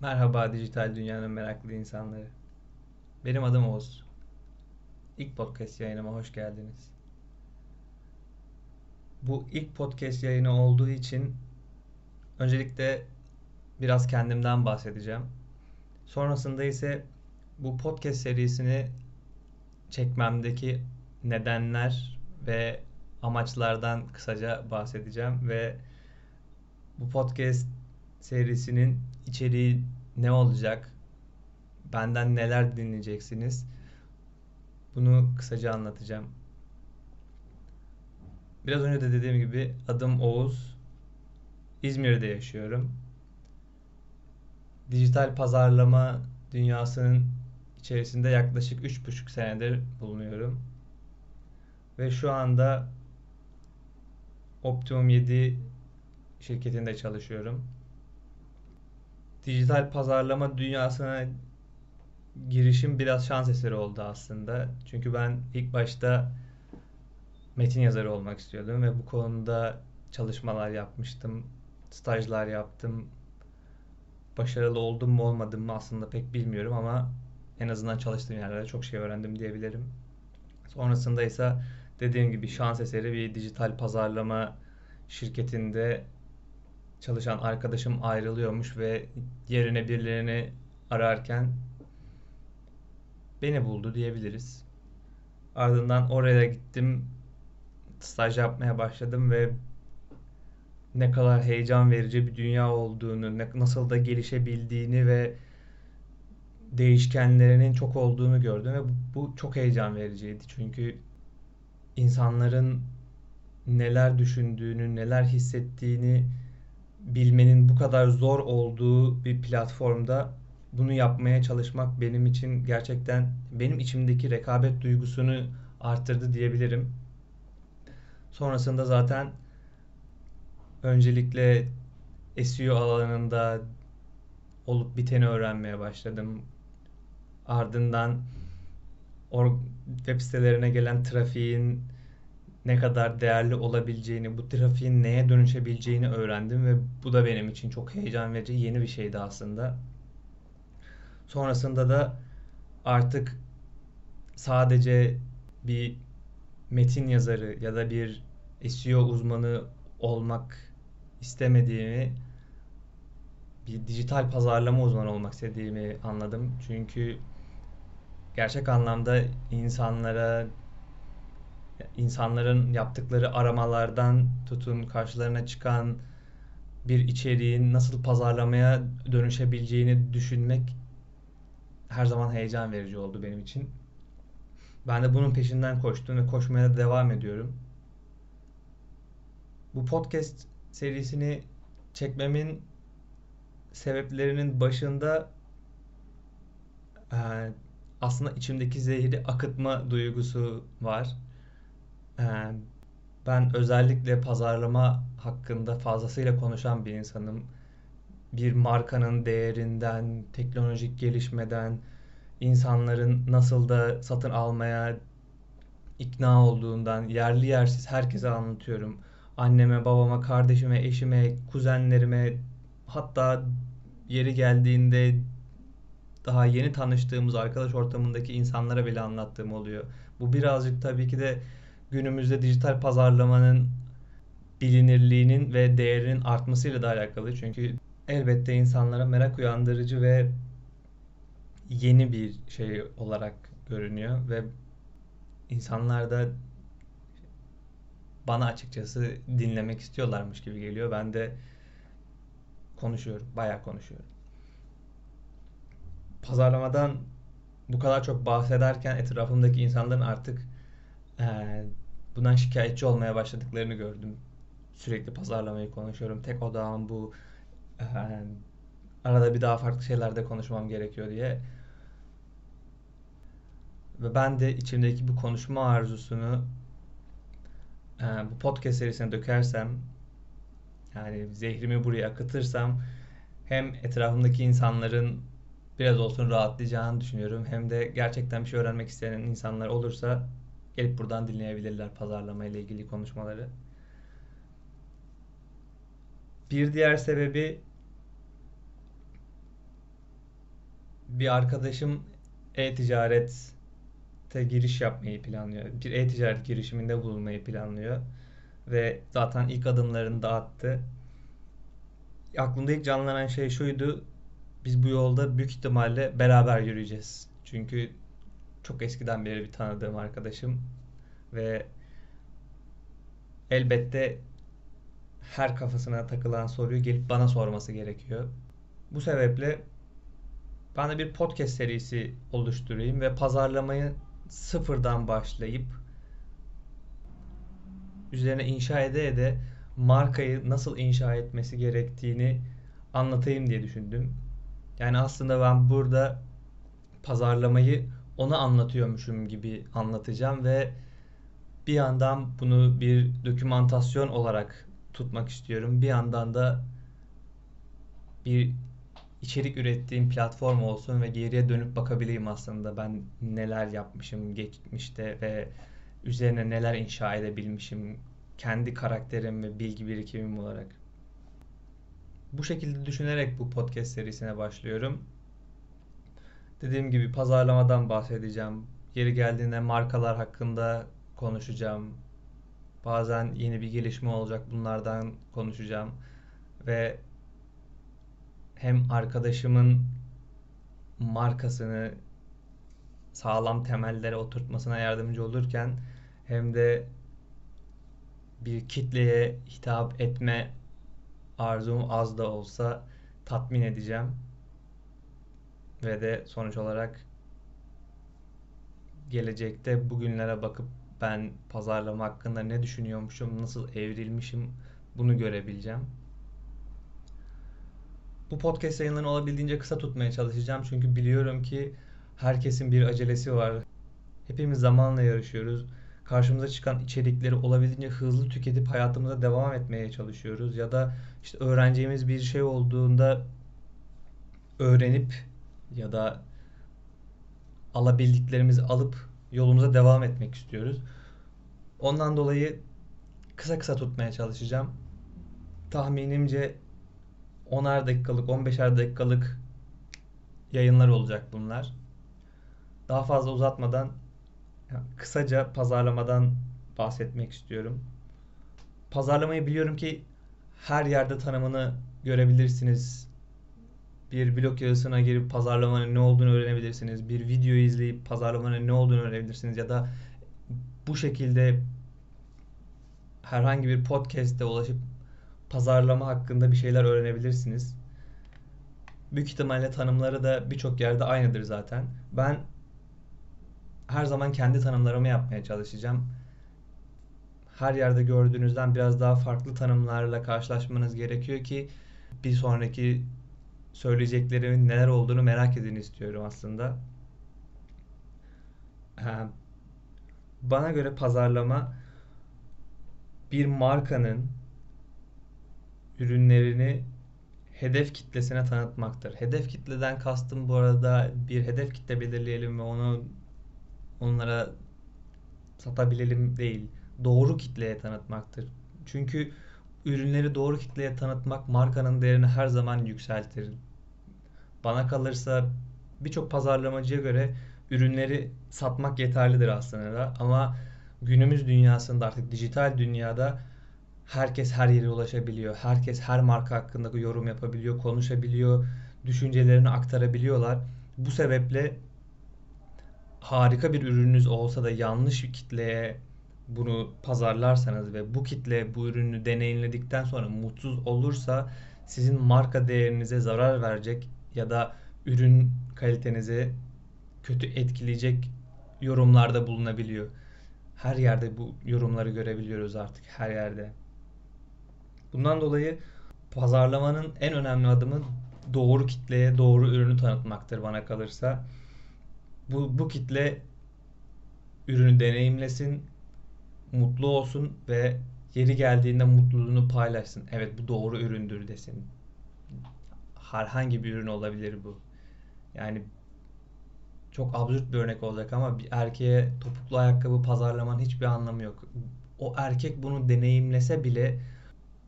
Merhaba dijital dünyanın meraklı insanları. Benim adım Oğuz. İlk podcast yayınıma hoş geldiniz. Bu ilk podcast yayını olduğu için öncelikle biraz kendimden bahsedeceğim. Sonrasında ise bu podcast serisini çekmemdeki nedenler ve amaçlardan kısaca bahsedeceğim ve bu podcast serisinin içeriği ne olacak? Benden neler dinleyeceksiniz? Bunu kısaca anlatacağım. Biraz önce de dediğim gibi adım Oğuz. İzmir'de yaşıyorum. Dijital pazarlama dünyasının içerisinde yaklaşık 3,5 senedir bulunuyorum. Ve şu anda Optimum 7 şirketinde çalışıyorum. Dijital pazarlama dünyasına girişim biraz şans eseri oldu aslında. Çünkü ben ilk başta metin yazarı olmak istiyordum ve bu konuda çalışmalar yapmıştım. Stajlar yaptım. Başarılı oldum mu olmadım mı aslında pek bilmiyorum ama en azından çalıştığım yerlerde çok şey öğrendim diyebilirim. Sonrasında ise dediğim gibi şans eseri bir dijital pazarlama şirketinde çalışan arkadaşım ayrılıyormuş ve yerine birilerini ararken beni buldu diyebiliriz. Ardından oraya gittim. Staj yapmaya başladım ve ne kadar heyecan verici bir dünya olduğunu, nasıl da gelişebildiğini ve değişkenlerinin çok olduğunu gördüm ve bu çok heyecan vericiydi. Çünkü insanların neler düşündüğünü, neler hissettiğini bilmenin bu kadar zor olduğu bir platformda bunu yapmaya çalışmak benim için gerçekten benim içimdeki rekabet duygusunu arttırdı diyebilirim. Sonrasında zaten öncelikle SEO alanında olup biteni öğrenmeye başladım. Ardından web sitelerine gelen trafiğin ne kadar değerli olabileceğini, bu trafiğin neye dönüşebileceğini öğrendim ve bu da benim için çok heyecan verici yeni bir şeydi aslında. Sonrasında da artık sadece bir metin yazarı ya da bir SEO uzmanı olmak istemediğimi bir dijital pazarlama uzmanı olmak istediğimi anladım. Çünkü gerçek anlamda insanlara insanların yaptıkları aramalardan tutun karşılarına çıkan bir içeriğin nasıl pazarlamaya dönüşebileceğini düşünmek her zaman heyecan verici oldu benim için. Ben de bunun peşinden koştum ve koşmaya devam ediyorum. Bu podcast serisini çekmemin sebeplerinin başında aslında içimdeki zehri akıtma duygusu var. Ee, ben özellikle pazarlama hakkında fazlasıyla konuşan bir insanım. Bir markanın değerinden, teknolojik gelişmeden, insanların nasıl da satın almaya ikna olduğundan yerli yersiz herkese anlatıyorum. Anneme, babama, kardeşime, eşime, kuzenlerime hatta yeri geldiğinde daha yeni tanıştığımız arkadaş ortamındaki insanlara bile anlattığım oluyor. Bu birazcık tabii ki de günümüzde dijital pazarlamanın bilinirliğinin ve değerinin artmasıyla da alakalı. Çünkü elbette insanlara merak uyandırıcı ve yeni bir şey olarak görünüyor ve insanlar da bana açıkçası dinlemek istiyorlarmış gibi geliyor. Ben de konuşuyorum, bayağı konuşuyorum. Pazarlamadan bu kadar çok bahsederken etrafımdaki insanların artık e, bundan şikayetçi olmaya başladıklarını gördüm. Sürekli pazarlamayı konuşuyorum. Tek odağım bu. E, arada bir daha farklı şeylerde konuşmam gerekiyor diye. Ve ben de içimdeki bu konuşma arzusunu e, bu podcast serisine dökersem yani zehrimi buraya akıtırsam hem etrafımdaki insanların biraz olsun rahatlayacağını düşünüyorum. Hem de gerçekten bir şey öğrenmek isteyen insanlar olursa Gelip buradan dinleyebilirler pazarlama ile ilgili konuşmaları. Bir diğer sebebi bir arkadaşım e-ticarete giriş yapmayı planlıyor. Bir e-ticaret girişiminde bulunmayı planlıyor. Ve zaten ilk adımlarını da attı. Aklımda ilk canlanan şey şuydu. Biz bu yolda büyük ihtimalle beraber yürüyeceğiz. Çünkü çok eskiden beri bir tanıdığım arkadaşım ve elbette her kafasına takılan soruyu gelip bana sorması gerekiyor. Bu sebeple ben de bir podcast serisi oluşturayım ve pazarlamayı sıfırdan başlayıp üzerine inşa ede ede markayı nasıl inşa etmesi gerektiğini anlatayım diye düşündüm. Yani aslında ben burada pazarlamayı ona anlatıyormuşum gibi anlatacağım ve bir yandan bunu bir dokümantasyon olarak tutmak istiyorum. Bir yandan da bir içerik ürettiğim platform olsun ve geriye dönüp bakabileyim aslında ben neler yapmışım geçmişte ve üzerine neler inşa edebilmişim kendi karakterim ve bilgi birikimim olarak. Bu şekilde düşünerek bu podcast serisine başlıyorum. Dediğim gibi pazarlamadan bahsedeceğim. Yeri geldiğinde markalar hakkında konuşacağım. Bazen yeni bir gelişme olacak bunlardan konuşacağım. Ve hem arkadaşımın markasını sağlam temellere oturtmasına yardımcı olurken hem de bir kitleye hitap etme arzum az da olsa tatmin edeceğim. Ve de sonuç olarak gelecekte bugünlere bakıp ben pazarlama hakkında ne düşünüyormuşum, nasıl evrilmişim bunu görebileceğim. Bu podcast yayınlarını olabildiğince kısa tutmaya çalışacağım. Çünkü biliyorum ki herkesin bir acelesi var. Hepimiz zamanla yarışıyoruz. Karşımıza çıkan içerikleri olabildiğince hızlı tüketip hayatımıza devam etmeye çalışıyoruz. Ya da işte öğreneceğimiz bir şey olduğunda öğrenip ya da alabildiklerimizi alıp yolumuza devam etmek istiyoruz. Ondan dolayı kısa kısa tutmaya çalışacağım. Tahminimce 10'ar dakikalık, 15'er dakikalık yayınlar olacak bunlar. Daha fazla uzatmadan kısaca pazarlamadan bahsetmek istiyorum. Pazarlamayı biliyorum ki her yerde tanımını görebilirsiniz. Bir blog yazısına girip pazarlamanın ne olduğunu öğrenebilirsiniz. Bir video izleyip pazarlamanın ne olduğunu öğrenebilirsiniz ya da bu şekilde herhangi bir podcast'te ulaşıp pazarlama hakkında bir şeyler öğrenebilirsiniz. Büyük ihtimalle tanımları da birçok yerde aynıdır zaten. Ben her zaman kendi tanımlarımı yapmaya çalışacağım. Her yerde gördüğünüzden biraz daha farklı tanımlarla karşılaşmanız gerekiyor ki bir sonraki söyleyeceklerimin neler olduğunu merak edin istiyorum aslında. Bana göre pazarlama bir markanın ürünlerini hedef kitlesine tanıtmaktır. Hedef kitleden kastım bu arada bir hedef kitle belirleyelim ve onu onlara satabilelim değil. Doğru kitleye tanıtmaktır. Çünkü ürünleri doğru kitleye tanıtmak markanın değerini her zaman yükseltir. Bana kalırsa birçok pazarlamacıya göre ürünleri satmak yeterlidir aslında ama günümüz dünyasında artık dijital dünyada herkes her yere ulaşabiliyor. Herkes her marka hakkında yorum yapabiliyor, konuşabiliyor, düşüncelerini aktarabiliyorlar. Bu sebeple harika bir ürününüz olsa da yanlış bir kitleye bunu pazarlarsanız ve bu kitle bu ürünü deneyimledikten sonra mutsuz olursa sizin marka değerinize zarar verecek ya da ürün kalitenize kötü etkileyecek yorumlarda bulunabiliyor. Her yerde bu yorumları görebiliyoruz artık her yerde. Bundan dolayı pazarlamanın en önemli adımı doğru kitleye doğru ürünü tanıtmaktır bana kalırsa. Bu, bu kitle ürünü deneyimlesin, mutlu olsun ve yeri geldiğinde mutluluğunu paylaşsın. Evet bu doğru üründür desin. Herhangi bir ürün olabilir bu. Yani çok absürt bir örnek olacak ama bir erkeğe topuklu ayakkabı pazarlaman hiçbir anlamı yok. O erkek bunu deneyimlese bile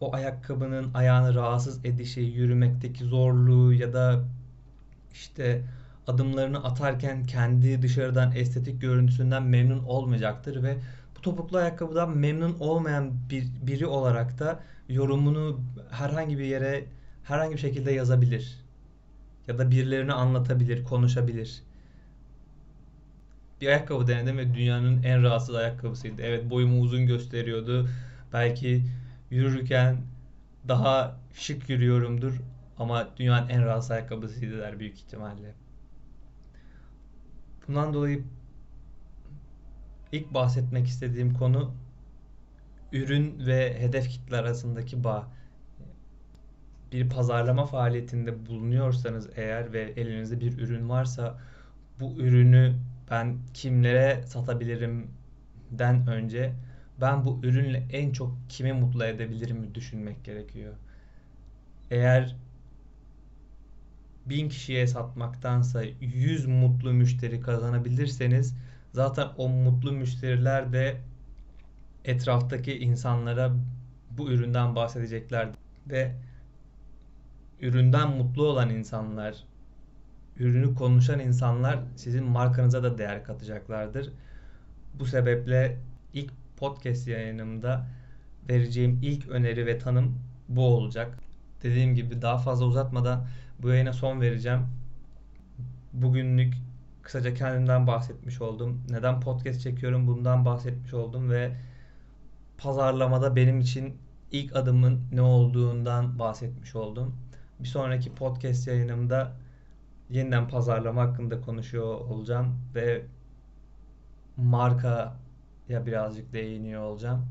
o ayakkabının ayağını rahatsız edişi, yürümekteki zorluğu ya da işte adımlarını atarken kendi dışarıdan estetik görüntüsünden memnun olmayacaktır ve topuklu ayakkabıdan memnun olmayan bir, biri olarak da yorumunu herhangi bir yere herhangi bir şekilde yazabilir. Ya da birilerine anlatabilir, konuşabilir. Bir ayakkabı denedim ve dünyanın en rahatsız ayakkabısıydı. Evet boyumu uzun gösteriyordu. Belki yürürken daha şık yürüyorumdur ama dünyanın en rahatsız ayakkabısıydı der büyük ihtimalle. Bundan dolayı ilk bahsetmek istediğim konu ürün ve hedef kitle arasındaki bağ. Bir pazarlama faaliyetinde bulunuyorsanız eğer ve elinizde bir ürün varsa bu ürünü ben kimlere satabilirim den önce ben bu ürünle en çok kimi mutlu edebilirim düşünmek gerekiyor. Eğer bin kişiye satmaktansa 100 mutlu müşteri kazanabilirseniz zaten o mutlu müşteriler de etraftaki insanlara bu üründen bahsedecekler ve üründen mutlu olan insanlar, ürünü konuşan insanlar sizin markanıza da değer katacaklardır. Bu sebeple ilk podcast yayınımda vereceğim ilk öneri ve tanım bu olacak. Dediğim gibi daha fazla uzatmadan bu yayına son vereceğim. Bugünlük kısaca kendimden bahsetmiş oldum. Neden podcast çekiyorum bundan bahsetmiş oldum ve pazarlamada benim için ilk adımın ne olduğundan bahsetmiş oldum. Bir sonraki podcast yayınımda yeniden pazarlama hakkında konuşuyor olacağım ve markaya birazcık değiniyor olacağım.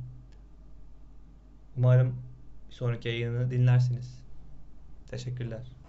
Umarım bir sonraki yayını dinlersiniz. Teşekkürler.